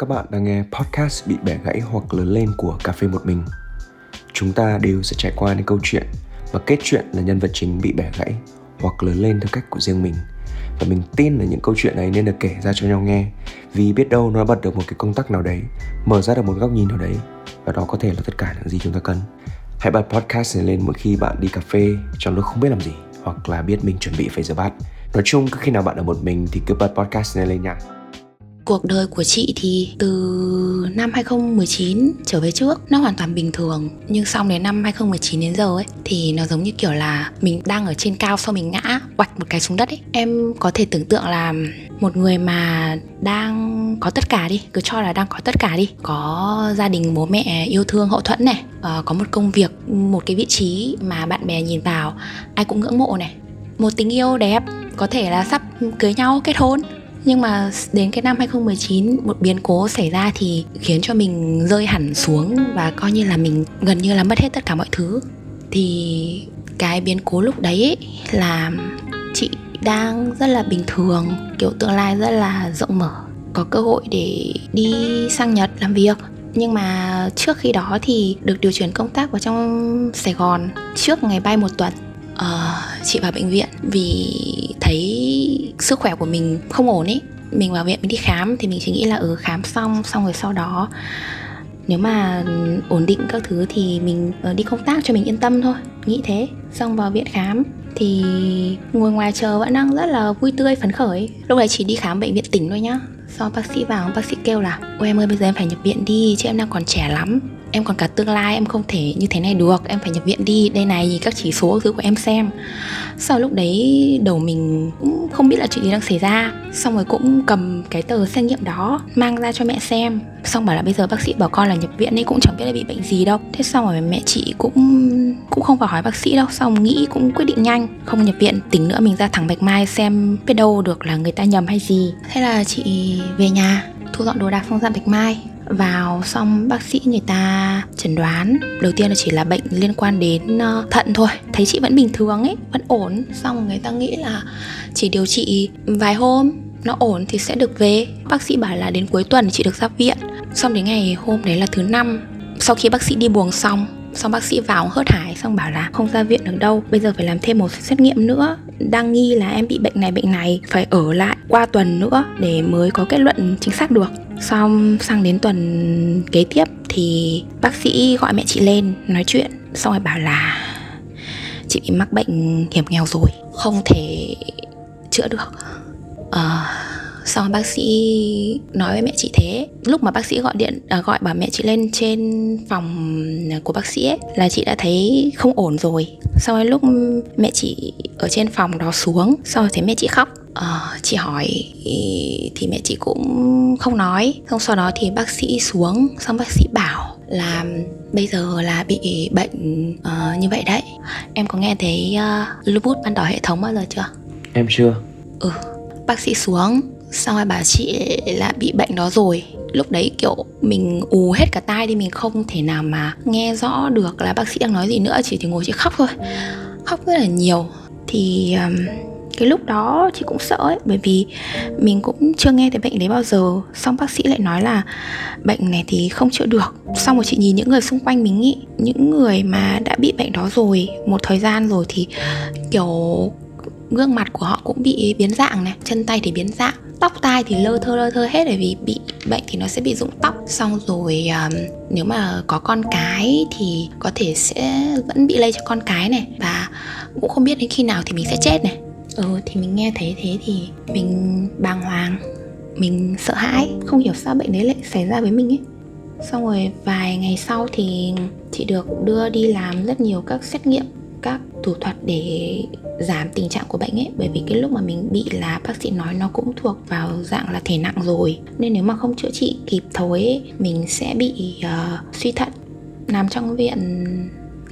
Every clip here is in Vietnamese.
Các bạn đang nghe podcast bị bẻ gãy hoặc lớn lên của Cà phê một mình. Chúng ta đều sẽ trải qua những câu chuyện và kết chuyện là nhân vật chính bị bẻ gãy hoặc lớn lên theo cách của riêng mình. Và mình tin là những câu chuyện này nên được kể ra cho nhau nghe vì biết đâu nó bật được một cái công tắc nào đấy, mở ra được một góc nhìn nào đấy và đó có thể là tất cả những gì chúng ta cần. Hãy bật podcast này lên mỗi khi bạn đi cà phê trong lúc không biết làm gì hoặc là biết mình chuẩn bị phải rửa bát. Nói chung cứ khi nào bạn ở một mình thì cứ bật podcast này lên nha cuộc đời của chị thì từ năm 2019 trở về trước nó hoàn toàn bình thường. Nhưng xong đến năm 2019 đến giờ ấy thì nó giống như kiểu là mình đang ở trên cao sau mình ngã quạch một cái xuống đất ấy. Em có thể tưởng tượng là một người mà đang có tất cả đi cứ cho là đang có tất cả đi. Có gia đình bố mẹ yêu thương hậu thuẫn này uh, có một công việc một cái vị trí mà bạn bè nhìn vào ai cũng ngưỡng mộ này. Một tình yêu đẹp có thể là sắp cưới nhau kết hôn nhưng mà đến cái năm 2019 một biến cố xảy ra thì khiến cho mình rơi hẳn xuống và coi như là mình gần như là mất hết tất cả mọi thứ. Thì cái biến cố lúc đấy ấy là chị đang rất là bình thường, kiểu tương lai rất là rộng mở, có cơ hội để đi sang Nhật làm việc. Nhưng mà trước khi đó thì được điều chuyển công tác vào trong Sài Gòn. Trước ngày bay một tuần uh, chị vào bệnh viện vì thấy sức khỏe của mình không ổn ấy. Mình vào viện mình đi khám thì mình chỉ nghĩ là ừ khám xong xong rồi sau đó nếu mà ổn định các thứ thì mình uh, đi công tác cho mình yên tâm thôi. Nghĩ thế. Xong vào viện khám thì ngồi ngoài chờ vẫn đang rất là vui tươi phấn khởi. Lúc này chỉ đi khám bệnh viện tỉnh thôi nhá. Sau bác sĩ vào bác sĩ kêu là ôi em ơi bây giờ em phải nhập viện đi chứ em đang còn trẻ lắm em còn cả tương lai, em không thể như thế này được. Em phải nhập viện đi, đây này, các chỉ số thứ của em xem. Sau lúc đấy, đầu mình cũng không biết là chuyện gì đang xảy ra. Xong rồi cũng cầm cái tờ xét nghiệm đó, mang ra cho mẹ xem. Xong bảo là bây giờ bác sĩ bảo con là nhập viện ấy, cũng chẳng biết là bị bệnh gì đâu. Thế xong rồi mẹ chị cũng cũng không vào hỏi bác sĩ đâu. Xong nghĩ cũng quyết định nhanh, không nhập viện. Tính nữa mình ra thẳng bạch mai xem biết đâu được là người ta nhầm hay gì. Thế là chị về nhà, thu dọn đồ đạc xong ra bạch mai vào xong bác sĩ người ta chẩn đoán, đầu tiên là chỉ là bệnh liên quan đến ờ, thận thôi, thấy chị vẫn bình thường ấy, vẫn ổn. Xong người ta nghĩ là chỉ điều trị vài hôm, nó ổn thì sẽ được về. Bác sĩ bảo là đến cuối tuần chị được ra viện. Xong đến ngày hôm đấy là thứ năm, sau khi bác sĩ đi buồng xong xong bác sĩ vào hớt hải, xong bảo là không ra viện được đâu, bây giờ phải làm thêm một xét nghiệm nữa. Đang nghi là em bị bệnh này bệnh này, phải ở lại qua tuần nữa để mới có kết luận chính xác được xong sang đến tuần kế tiếp thì bác sĩ gọi mẹ chị lên nói chuyện xong rồi bảo là chị bị mắc bệnh hiểm nghèo rồi không thể chữa được. Uh, xong bác sĩ nói với mẹ chị thế. Lúc mà bác sĩ gọi điện à, gọi bảo mẹ chị lên trên phòng của bác sĩ ấy, là chị đã thấy không ổn rồi. Sau đó lúc mẹ chị ở trên phòng đó xuống sau rồi thấy mẹ chị khóc. À, chị hỏi thì mẹ chị cũng không nói. Xong sau đó thì bác sĩ xuống xong bác sĩ bảo là bây giờ là bị bệnh uh, như vậy đấy. Em có nghe thấy uh, lupus ban đỏ hệ thống bao giờ chưa? Em chưa. Ừ bác sĩ xuống xong rồi bà chị là bị bệnh đó rồi. Lúc đấy kiểu mình ù hết cả tai đi mình không thể nào mà nghe rõ được là bác sĩ đang nói gì nữa chỉ thì ngồi chị khóc thôi. Khóc rất là nhiều. Thì um, cái lúc đó chị cũng sợ ấy bởi vì mình cũng chưa nghe thấy bệnh đấy bao giờ. Xong bác sĩ lại nói là bệnh này thì không chữa được. Xong rồi chị nhìn những người xung quanh mình ý những người mà đã bị bệnh đó rồi một thời gian rồi thì kiểu gương mặt của họ cũng bị biến dạng này chân tay thì biến dạng tóc tai thì lơ thơ lơ thơ hết bởi vì bị bệnh thì nó sẽ bị rụng tóc. Xong rồi um, nếu mà có con cái thì có thể sẽ vẫn bị lây cho con cái này. Và cũng không biết đến khi nào thì mình sẽ chết này. Ừ thì mình nghe thấy thế thì mình bàng hoàng mình sợ hãi không hiểu sao bệnh đấy lại xảy ra với mình ấy. Xong rồi vài ngày sau thì chị được đưa đi làm rất nhiều các xét nghiệm các thủ thuật để giảm tình trạng của bệnh ấy. Bởi vì cái lúc mà mình bị là bác sĩ nói nó cũng thuộc vào dạng là thể nặng rồi. Nên nếu mà không chữa trị kịp thời ấy, mình sẽ bị uh, suy thận nằm trong viện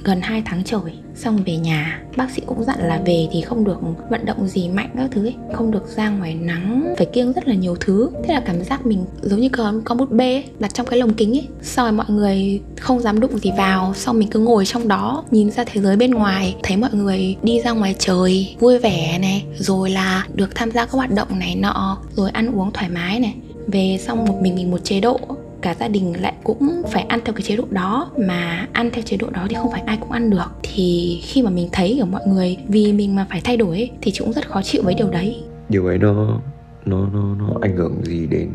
gần 2 tháng trời xong về nhà bác sĩ cũng dặn là về thì không được vận động gì mạnh các thứ ấy. Không được ra ngoài nắng phải kiêng rất là nhiều thứ. Thế là cảm giác mình giống như con con bút bê ấy, đặt trong cái lồng kính ấy. Sau rồi mọi người không dám đụng gì vào xong mình cứ ngồi trong đó nhìn ra thế giới bên ngoài. Thấy mọi người đi ra ngoài trời vui vẻ này. Rồi là được tham gia các hoạt động này nọ rồi ăn uống thoải mái này. Về xong một mình mình một chế độ cả gia đình lại cũng phải ăn theo cái chế độ đó. Mà ăn theo chế độ đó thì không phải ai cũng ăn được. Thì khi mà mình thấy ở mọi người vì mình mà phải thay đổi ấy, thì chị cũng rất khó chịu với điều đấy. Điều ấy nó nó nó nó ảnh hưởng gì đến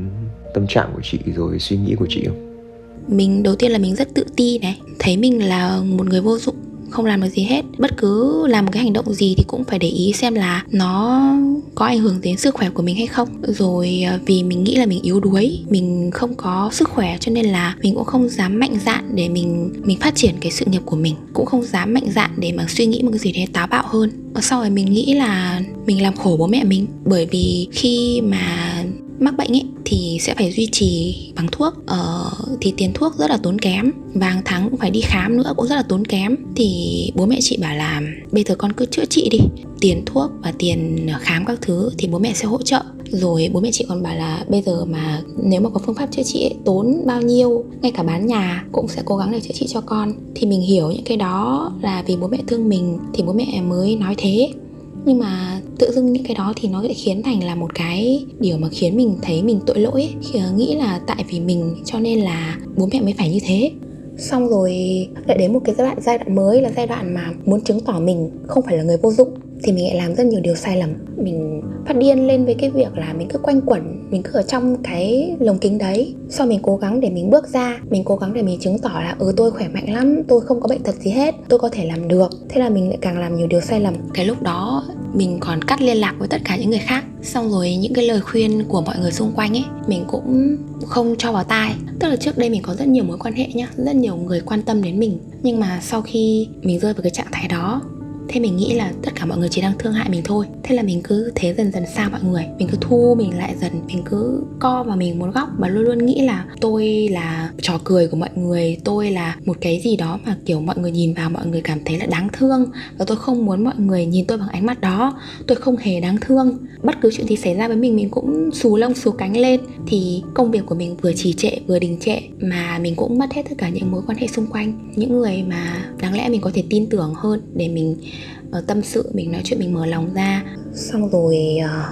tâm trạng của chị rồi suy nghĩ của chị không? Mình đầu tiên là mình rất tự ti này. Thấy mình là một người vô dụng không làm được gì hết. Bất cứ làm một cái hành động gì thì cũng phải để ý xem là nó có ảnh hưởng đến sức khỏe của mình hay không. Rồi à, vì mình nghĩ là mình yếu đuối, mình không có sức khỏe cho nên là mình cũng không dám mạnh dạn để mình mình phát triển cái sự nghiệp của mình. Cũng không dám mạnh dạn để mà suy nghĩ một cái gì đấy táo bạo hơn. Sau rồi mình nghĩ là mình làm khổ bố mẹ mình. Bởi vì khi mà mắc bệnh ấy thì sẽ phải duy trì bằng thuốc. Ờ, thì tiền thuốc rất là tốn kém và hàng tháng cũng phải đi khám nữa cũng rất là tốn kém. Thì bố mẹ chị bảo là bây giờ con cứ chữa trị đi tiền thuốc và tiền khám các thứ thì bố mẹ sẽ hỗ trợ. Rồi bố mẹ chị còn bảo là bây giờ mà nếu mà có phương pháp chữa trị ấy, tốn bao nhiêu ngay cả bán nhà cũng sẽ cố gắng để chữa trị cho con. Thì mình hiểu những cái đó là vì bố mẹ thương mình thì bố mẹ mới nói thế nhưng mà tự dưng những cái đó thì nó lại khiến thành là một cái điều mà khiến mình thấy mình tội lỗi ấy. khi nghĩ là tại vì mình, cho nên là bố mẹ mới phải như thế xong rồi lại đến một cái giai đoạn giai đoạn mới là giai đoạn mà muốn chứng tỏ mình không phải là người vô dụng thì mình lại làm rất nhiều điều sai lầm. Mình phát điên lên với cái việc là mình cứ quanh quẩn, mình cứ ở trong cái lồng kính đấy. Sau mình cố gắng để mình bước ra, mình cố gắng để mình chứng tỏ là ừ tôi khỏe mạnh lắm, tôi không có bệnh tật gì hết, tôi có thể làm được. Thế là mình lại càng làm nhiều điều sai lầm. Cái lúc đó, mình còn cắt liên lạc với tất cả những người khác. Xong rồi những cái lời khuyên của mọi người xung quanh ấy, mình cũng không cho vào tai. Tức là trước đây mình có rất nhiều mối quan hệ nhá, rất nhiều người quan tâm đến mình. Nhưng mà sau khi mình rơi vào cái trạng thái đó thế mình nghĩ là tất cả mọi người chỉ đang thương hại mình thôi. Thế là mình cứ thế dần dần xa mọi người. Mình cứ thu mình lại dần. Mình cứ co vào mình một góc và luôn luôn nghĩ là tôi là trò cười của mọi người. Tôi là một cái gì đó mà kiểu mọi người nhìn vào, mọi người cảm thấy là đáng thương. Và tôi không muốn mọi người nhìn tôi bằng ánh mắt đó. Tôi không hề đáng thương. Bất cứ chuyện gì xảy ra với mình mình cũng xù lông xù cánh lên. Thì công việc của mình vừa trì trệ, vừa đình trệ mà mình cũng mất hết tất cả những mối quan hệ xung quanh. Những người mà đáng lẽ mình có thể tin tưởng hơn để mình Ờ, tâm sự mình nói chuyện mình mở lòng ra. Xong rồi ờ,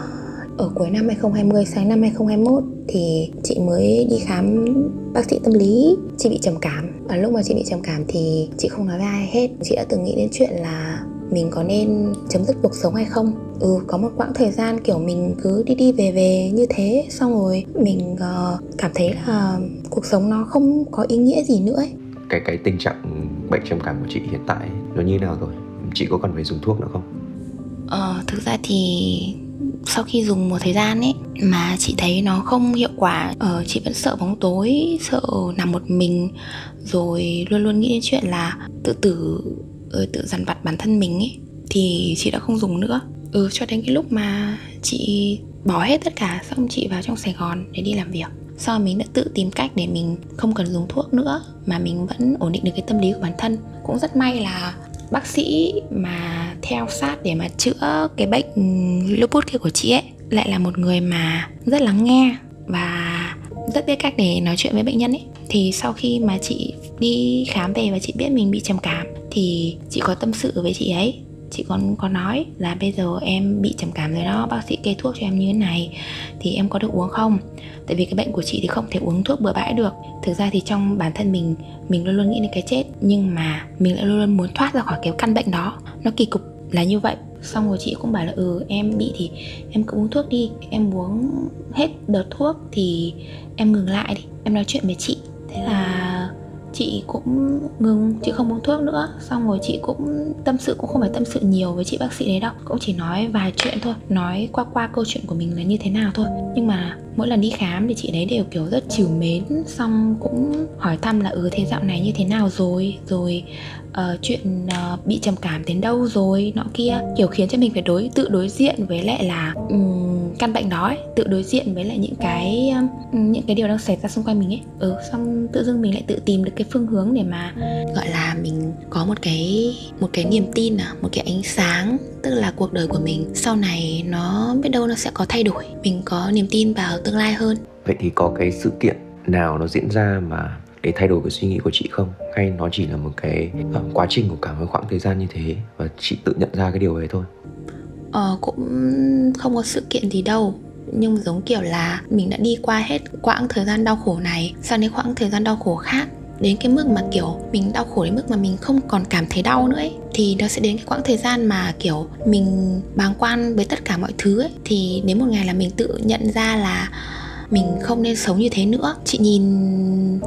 ở cuối năm 2020 sang năm 2021 thì chị mới đi khám bác sĩ tâm lý. Chị bị trầm cảm. Và lúc mà chị bị trầm cảm thì chị không nói với ai hết. Chị đã từng nghĩ đến chuyện là mình có nên chấm dứt cuộc sống hay không. Ừ có một quãng thời gian kiểu mình cứ đi đi về về như thế. Xong rồi mình uh, cảm thấy là cuộc sống nó không có ý nghĩa gì nữa ấy. cái cái tình trạng bệnh trầm cảm của chị hiện tại nó như nào rồi? Chị có cần phải dùng thuốc nữa không? Ờ thực ra thì sau khi dùng một thời gian ấy mà chị thấy nó không hiệu quả ờ, chị vẫn sợ bóng tối sợ nằm một mình rồi luôn luôn nghĩ đến chuyện là tự tử rồi tự dằn vặt bản thân mình ấy thì chị đã không dùng nữa. Ừ cho đến cái lúc mà chị bỏ hết tất cả xong chị vào trong sài gòn để đi làm việc. Sau mình đã tự tìm cách để mình không cần dùng thuốc nữa mà mình vẫn ổn định được cái tâm lý của bản thân. Cũng rất may là bác sĩ mà theo sát để mà chữa cái bệnh lupus kia của chị ấy, lại là một người mà rất lắng nghe và rất biết cách để nói chuyện với bệnh nhân ấy. Thì sau khi mà chị đi khám về và chị biết mình bị trầm cảm thì chị có tâm sự với chị ấy chị còn, có nói là bây giờ em bị trầm cảm rồi đó, bác sĩ kê thuốc cho em như thế này thì em có được uống không? Tại vì cái bệnh của chị thì không thể uống thuốc bừa bãi được. Thực ra thì trong bản thân mình mình luôn luôn nghĩ đến cái chết, nhưng mà mình lại luôn luôn muốn thoát ra khỏi cái căn bệnh đó. Nó kỳ cục là như vậy. Xong rồi chị cũng bảo là ừ em bị thì em cứ uống thuốc đi, em uống hết đợt thuốc thì em ngừng lại đi, em nói chuyện với chị. Thế là chị cũng ngừng chị không uống thuốc nữa. Xong rồi chị cũng tâm sự cũng không phải tâm sự nhiều với chị bác sĩ đấy đâu. Cũng chỉ nói vài chuyện thôi nói qua qua câu chuyện của mình là như thế nào thôi. Nhưng mà mỗi lần đi khám thì chị đấy đều kiểu rất trìu mến xong cũng hỏi thăm là ừ thế dạo này như thế nào rồi? Rồi uh, chuyện uh, bị trầm cảm đến đâu rồi? Nọ kia. Kiểu khiến cho mình phải đối tự đối diện với lại là um, căn bệnh đó ấy, tự đối diện với lại những cái um, những cái điều đang xảy ra xung quanh mình ấy. Ừ xong tự dưng mình lại tự tìm được cái phương hướng để mà gọi là mình có một cái một cái niềm tin à một cái ánh sáng tức là cuộc đời của mình sau này nó biết đâu nó sẽ có thay đổi. Mình có niềm tin vào tương lai hơn. Vậy thì có cái sự kiện nào nó diễn ra mà để thay đổi cái suy nghĩ của chị không? Hay nó chỉ là một cái uh, quá trình của cả một khoảng thời gian như thế và chị tự nhận ra cái điều ấy thôi? Uh, cũng không có sự kiện gì đâu. Nhưng giống kiểu là mình đã đi qua hết quãng thời gian đau khổ này sang đến quãng thời gian đau khổ khác. Đến cái mức mà kiểu mình đau khổ đến mức mà mình không còn cảm thấy đau nữa ấy thì nó sẽ đến cái quãng thời gian mà kiểu mình bàng quan với tất cả mọi thứ ấy. Thì đến một ngày là mình tự nhận ra là mình không nên sống như thế nữa. Chị nhìn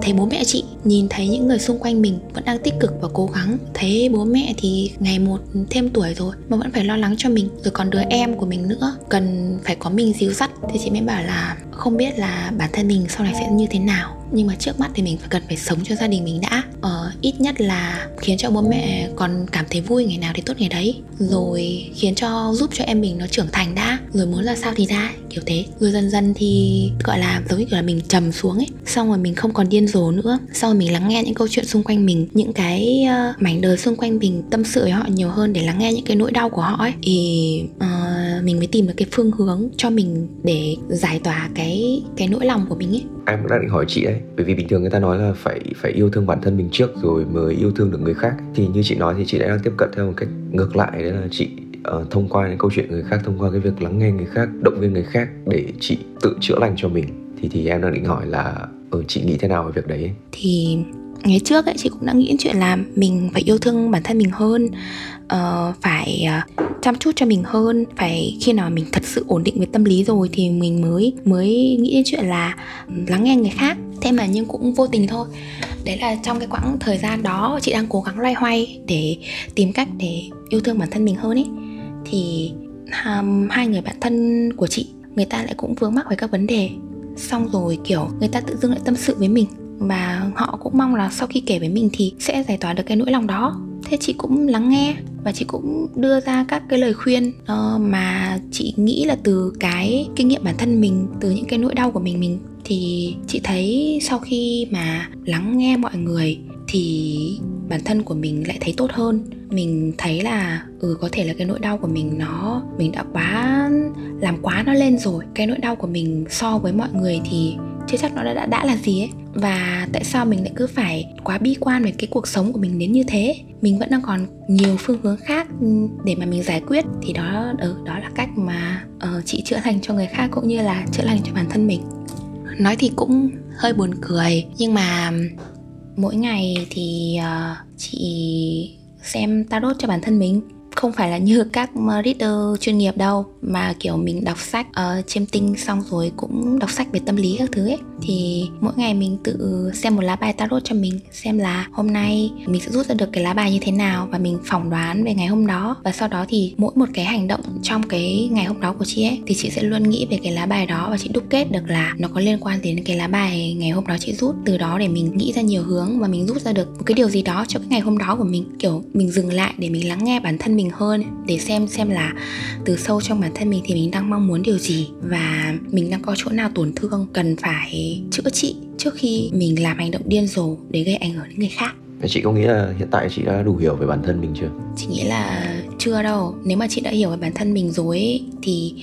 thấy bố mẹ chị nhìn thấy những người xung quanh mình vẫn đang tích cực và cố gắng. Thấy bố mẹ thì ngày một thêm tuổi rồi mà vẫn phải lo lắng cho mình. Rồi còn đứa em của mình nữa cần phải có mình dìu dắt. Thì chị mới bảo là không biết là bản thân mình sau này sẽ như thế nào. Nhưng mà trước mắt thì mình phải cần phải sống cho gia đình mình đã. Ờ, ít nhất là khiến cho bố mẹ còn cảm thấy vui ngày nào thì tốt ngày đấy. Rồi khiến cho giúp cho em mình nó trưởng thành đã. Rồi muốn là sao thì ra kiểu thế. Rồi dần dần thì gọi là giống như kiểu là mình trầm xuống ấy. Xong rồi mình không còn điên rồ nữa. Xong rồi mình lắng nghe những câu chuyện xung quanh mình. Những cái uh, mảnh đời xung quanh mình tâm sự với họ nhiều hơn để lắng nghe những cái nỗi đau của họ ấy. Thì uh, mình mới tìm được cái phương hướng cho mình để giải tỏa cái cái nỗi lòng của mình ấy. Em cũng đang định hỏi chị ấy. Bởi vì bình thường người ta nói là phải phải yêu thương bản thân mình trước rồi mới yêu thương được người khác thì như chị nói thì chị đang tiếp cận theo một cách ngược lại đấy là chị uh, thông qua những câu chuyện người khác thông qua cái việc lắng nghe người khác động viên người khác để chị tự chữa lành cho mình. Thì thì em đang định hỏi là ừ, chị nghĩ thế nào về việc đấy? Thì ngày trước ấy chị cũng đã nghĩ chuyện là mình phải yêu thương bản thân mình hơn uh, phải uh, chăm chút cho mình hơn. Phải khi nào mình thật sự ổn định về tâm lý rồi thì mình mới mới nghĩ đến chuyện là ừ, lắng nghe người khác. Thế mà nhưng cũng vô tình thôi. Đấy là trong cái quãng thời gian đó chị đang cố gắng loay hoay để tìm cách để yêu thương bản thân mình hơn ấy. Thì um, hai người bạn thân của chị người ta lại cũng vướng mắc với các vấn đề. Xong rồi kiểu người ta tự dưng lại tâm sự với mình và họ cũng mong là sau khi kể với mình thì sẽ giải tỏa được cái nỗi lòng đó. Thế chị cũng lắng nghe và chị cũng đưa ra các cái lời khuyên uh, mà chị nghĩ là từ cái kinh nghiệm bản thân mình từ những cái nỗi đau của mình mình thì chị thấy sau khi mà lắng nghe mọi người thì bản thân của mình lại thấy tốt hơn. Mình thấy là ừ có thể là cái nỗi đau của mình nó mình đã quá làm quá nó lên rồi. Cái nỗi đau của mình so với mọi người thì chưa chắc nó đã, đã đã là gì ấy. Và tại sao mình lại cứ phải quá bi quan về cái cuộc sống của mình đến như thế? Mình vẫn đang còn nhiều phương hướng khác để mà mình giải quyết. Thì đó ừ, đó là cách mà uh, chị chữa lành cho người khác cũng như là chữa lành cho bản thân mình. Nói thì cũng hơi buồn cười nhưng mà mỗi ngày thì uh, chị xem tarot cho bản thân mình không phải là như các ờ, reader chuyên nghiệp đâu mà kiểu mình đọc sách uh, chiêm tinh xong rồi cũng đọc sách về tâm lý các thứ ấy. Thì mỗi ngày mình tự xem một lá bài tarot cho mình xem là hôm nay mình sẽ rút ra được cái lá bài như thế nào và mình phỏng đoán về ngày hôm đó. Và sau đó thì mỗi một cái hành động trong cái ngày hôm đó của chị ấy thì chị sẽ luôn nghĩ về cái lá bài đó và chị đúc kết được là nó có liên quan đến cái lá bài ngày hôm đó chị rút. Từ đó để mình nghĩ ra nhiều hướng và mình rút ra được một cái điều gì đó cho cái ngày hôm đó của mình. Kiểu mình dừng lại để mình lắng nghe bản thân mình hơn để xem xem là từ sâu trong bản thân mình thì mình đang mong muốn điều gì và mình đang có chỗ nào tổn thương cần phải chữa trị trước khi mình làm hành động điên rồ để gây ảnh hưởng đến người khác. Chị có nghĩ là hiện tại chị đã đủ hiểu về bản thân mình chưa? Chị nghĩ là chưa đâu. Nếu mà chị đã hiểu về bản thân mình rồi ấy, Thì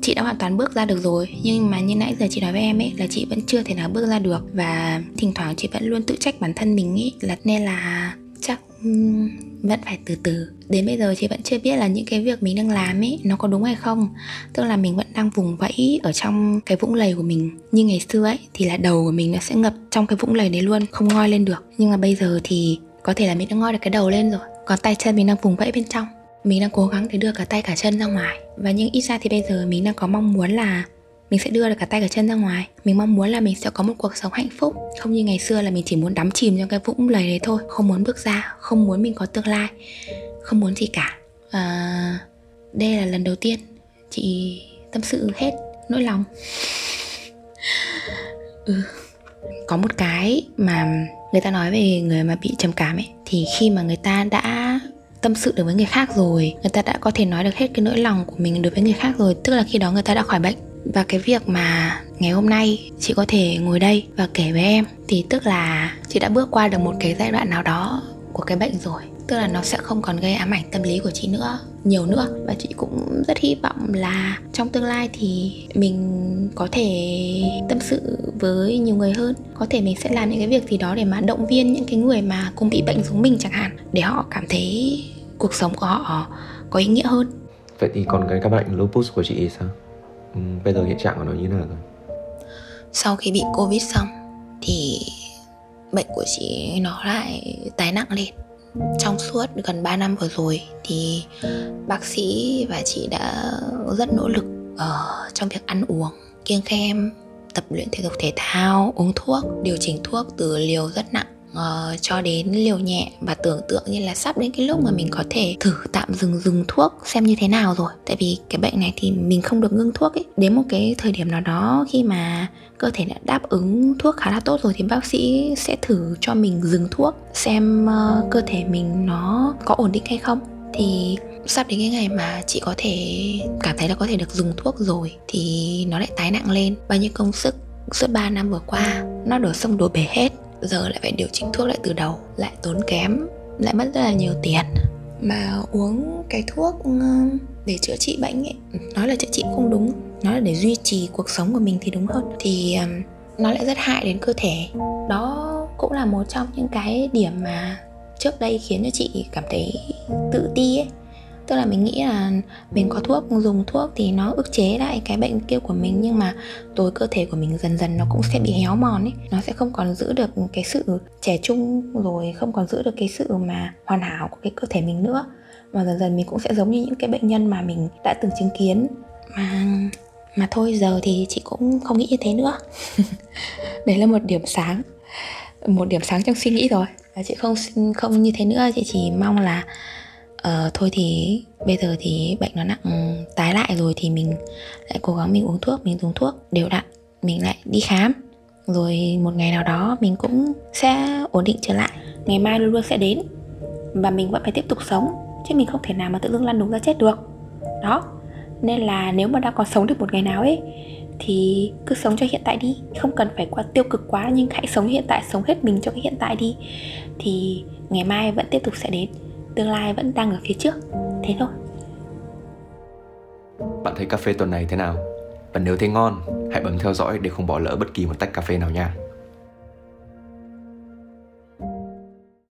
chị đã hoàn toàn bước ra được rồi. Nhưng mà như nãy giờ chị nói với em ấy Là chị vẫn chưa thể nào bước ra được. Và thỉnh thoảng chị vẫn luôn tự trách bản thân mình ấy là Nên là vẫn phải từ từ. Đến bây giờ chị vẫn chưa biết là những cái việc mình đang làm ấy, nó có đúng hay không. Tức là mình vẫn đang vùng vẫy ở trong cái vũng lầy của mình. Như ngày xưa ấy, thì là đầu của mình nó sẽ ngập trong cái vũng lầy đấy luôn, không ngoi lên được. Nhưng mà bây giờ thì có thể là mình đã ngoi được cái đầu lên rồi. Còn tay chân mình đang vùng vẫy bên trong. Mình đang cố gắng để đưa cả tay cả chân ra ngoài. Và nhưng ít ra thì bây giờ mình đang có mong muốn là mình sẽ đưa được cả tay cả chân ra ngoài. Mình mong muốn là mình sẽ có một cuộc sống hạnh phúc. Không như ngày xưa là mình chỉ muốn đắm chìm trong cái vũng lầy đấy thôi. Không muốn bước ra không muốn mình có tương lai không muốn gì cả. À, đây là lần đầu tiên chị tâm sự hết nỗi lòng. Ừ. có một cái mà người ta nói về người mà bị trầm cảm ấy thì khi mà người ta đã tâm sự được với người khác rồi người ta đã có thể nói được hết cái nỗi lòng của mình đối với người khác rồi tức là khi đó người ta đã khỏi bệnh và cái việc mà ngày hôm nay chị có thể ngồi đây và kể với em thì tức là chị đã bước qua được một cái giai đoạn nào đó của cái bệnh rồi. Tức là nó sẽ không còn gây ám ảnh tâm lý của chị nữa, nhiều nữa. Và chị cũng rất hy vọng là trong tương lai thì mình có thể tâm sự với nhiều người hơn. Có thể mình sẽ làm những cái việc gì đó để mà động viên những cái người mà cùng bị bệnh giống mình chẳng hạn, để họ cảm thấy cuộc sống của họ có ý nghĩa hơn. Vậy thì còn cái các bệnh lupus của chị sao? Ừ, bây giờ hiện trạng của nó như thế nào rồi? Sau khi bị covid xong thì bệnh của chị nó lại tái nặng lên. Trong suốt gần 3 năm vừa rồi thì bác sĩ và chị đã rất nỗ lực ở trong việc ăn uống kiêng khem tập luyện thể dục thể thao uống thuốc điều chỉnh thuốc từ liều rất nặng uh, cho đến liều nhẹ và tưởng tượng như là sắp đến cái lúc mà mình có thể thử tạm dừng dừng thuốc xem như thế nào rồi. Tại vì cái bệnh này thì mình không được ngưng thuốc ấy. Đến một cái thời điểm nào đó khi mà cơ thể đã đáp ứng thuốc khá là tốt rồi thì bác sĩ sẽ thử cho mình dừng thuốc xem uh, cơ thể mình nó có ổn định hay không. Thì sắp đến cái ngày mà chị có thể cảm thấy là có thể được dùng thuốc rồi thì nó lại tái nặng lên. Bao nhiêu công sức suốt 3 năm vừa qua nó đổ sông đổ bể hết giờ lại phải điều chỉnh thuốc lại từ đầu lại tốn kém lại mất rất là nhiều tiền. Mà uống cái thuốc để chữa trị bệnh ấy nói là chữa trị không đúng nó là để duy trì cuộc sống của mình thì đúng hơn. Thì nó lại rất hại đến cơ thể. Đó cũng là một trong những cái điểm mà trước đây khiến cho chị cảm thấy tự ti ấy tức là mình nghĩ là mình có thuốc, dùng thuốc thì nó ức chế lại cái bệnh kia của mình, nhưng mà tối cơ thể của mình dần dần nó cũng sẽ bị héo mòn ấy. Nó sẽ không còn giữ được cái sự trẻ trung rồi, không còn giữ được cái sự mà hoàn hảo của cái cơ thể mình nữa. Và dần dần mình cũng sẽ giống như những cái bệnh nhân mà mình đã từng chứng kiến. Mà mà thôi, giờ thì chị cũng không nghĩ như thế nữa. Đấy là một điểm sáng, một điểm sáng trong suy nghĩ rồi. Chị không không như thế nữa, chị chỉ mong là uh, thôi thì bây giờ thì bệnh nó nặng tái lại rồi thì mình lại cố gắng mình uống thuốc mình dùng thuốc đều đặn mình lại đi khám. Rồi một ngày nào đó mình cũng sẽ ổn định trở lại. Ngày mai luôn luôn sẽ đến và mình vẫn phải tiếp tục sống chứ mình không thể nào mà tự dưng lăn đúng ra chết được. Đó nên là nếu mà đã còn sống được một ngày nào ấy thì cứ sống cho hiện tại đi. Không cần phải quá tiêu cực quá nhưng hãy sống hiện tại sống hết mình cho cái hiện tại đi. Thì ngày mai vẫn tiếp tục sẽ đến tương lai vẫn đang ở phía trước. Thế thôi. Bạn thấy cà phê tuần này thế nào? Và nếu thấy ngon, hãy bấm theo dõi để không bỏ lỡ bất kỳ một tách cà phê nào nha.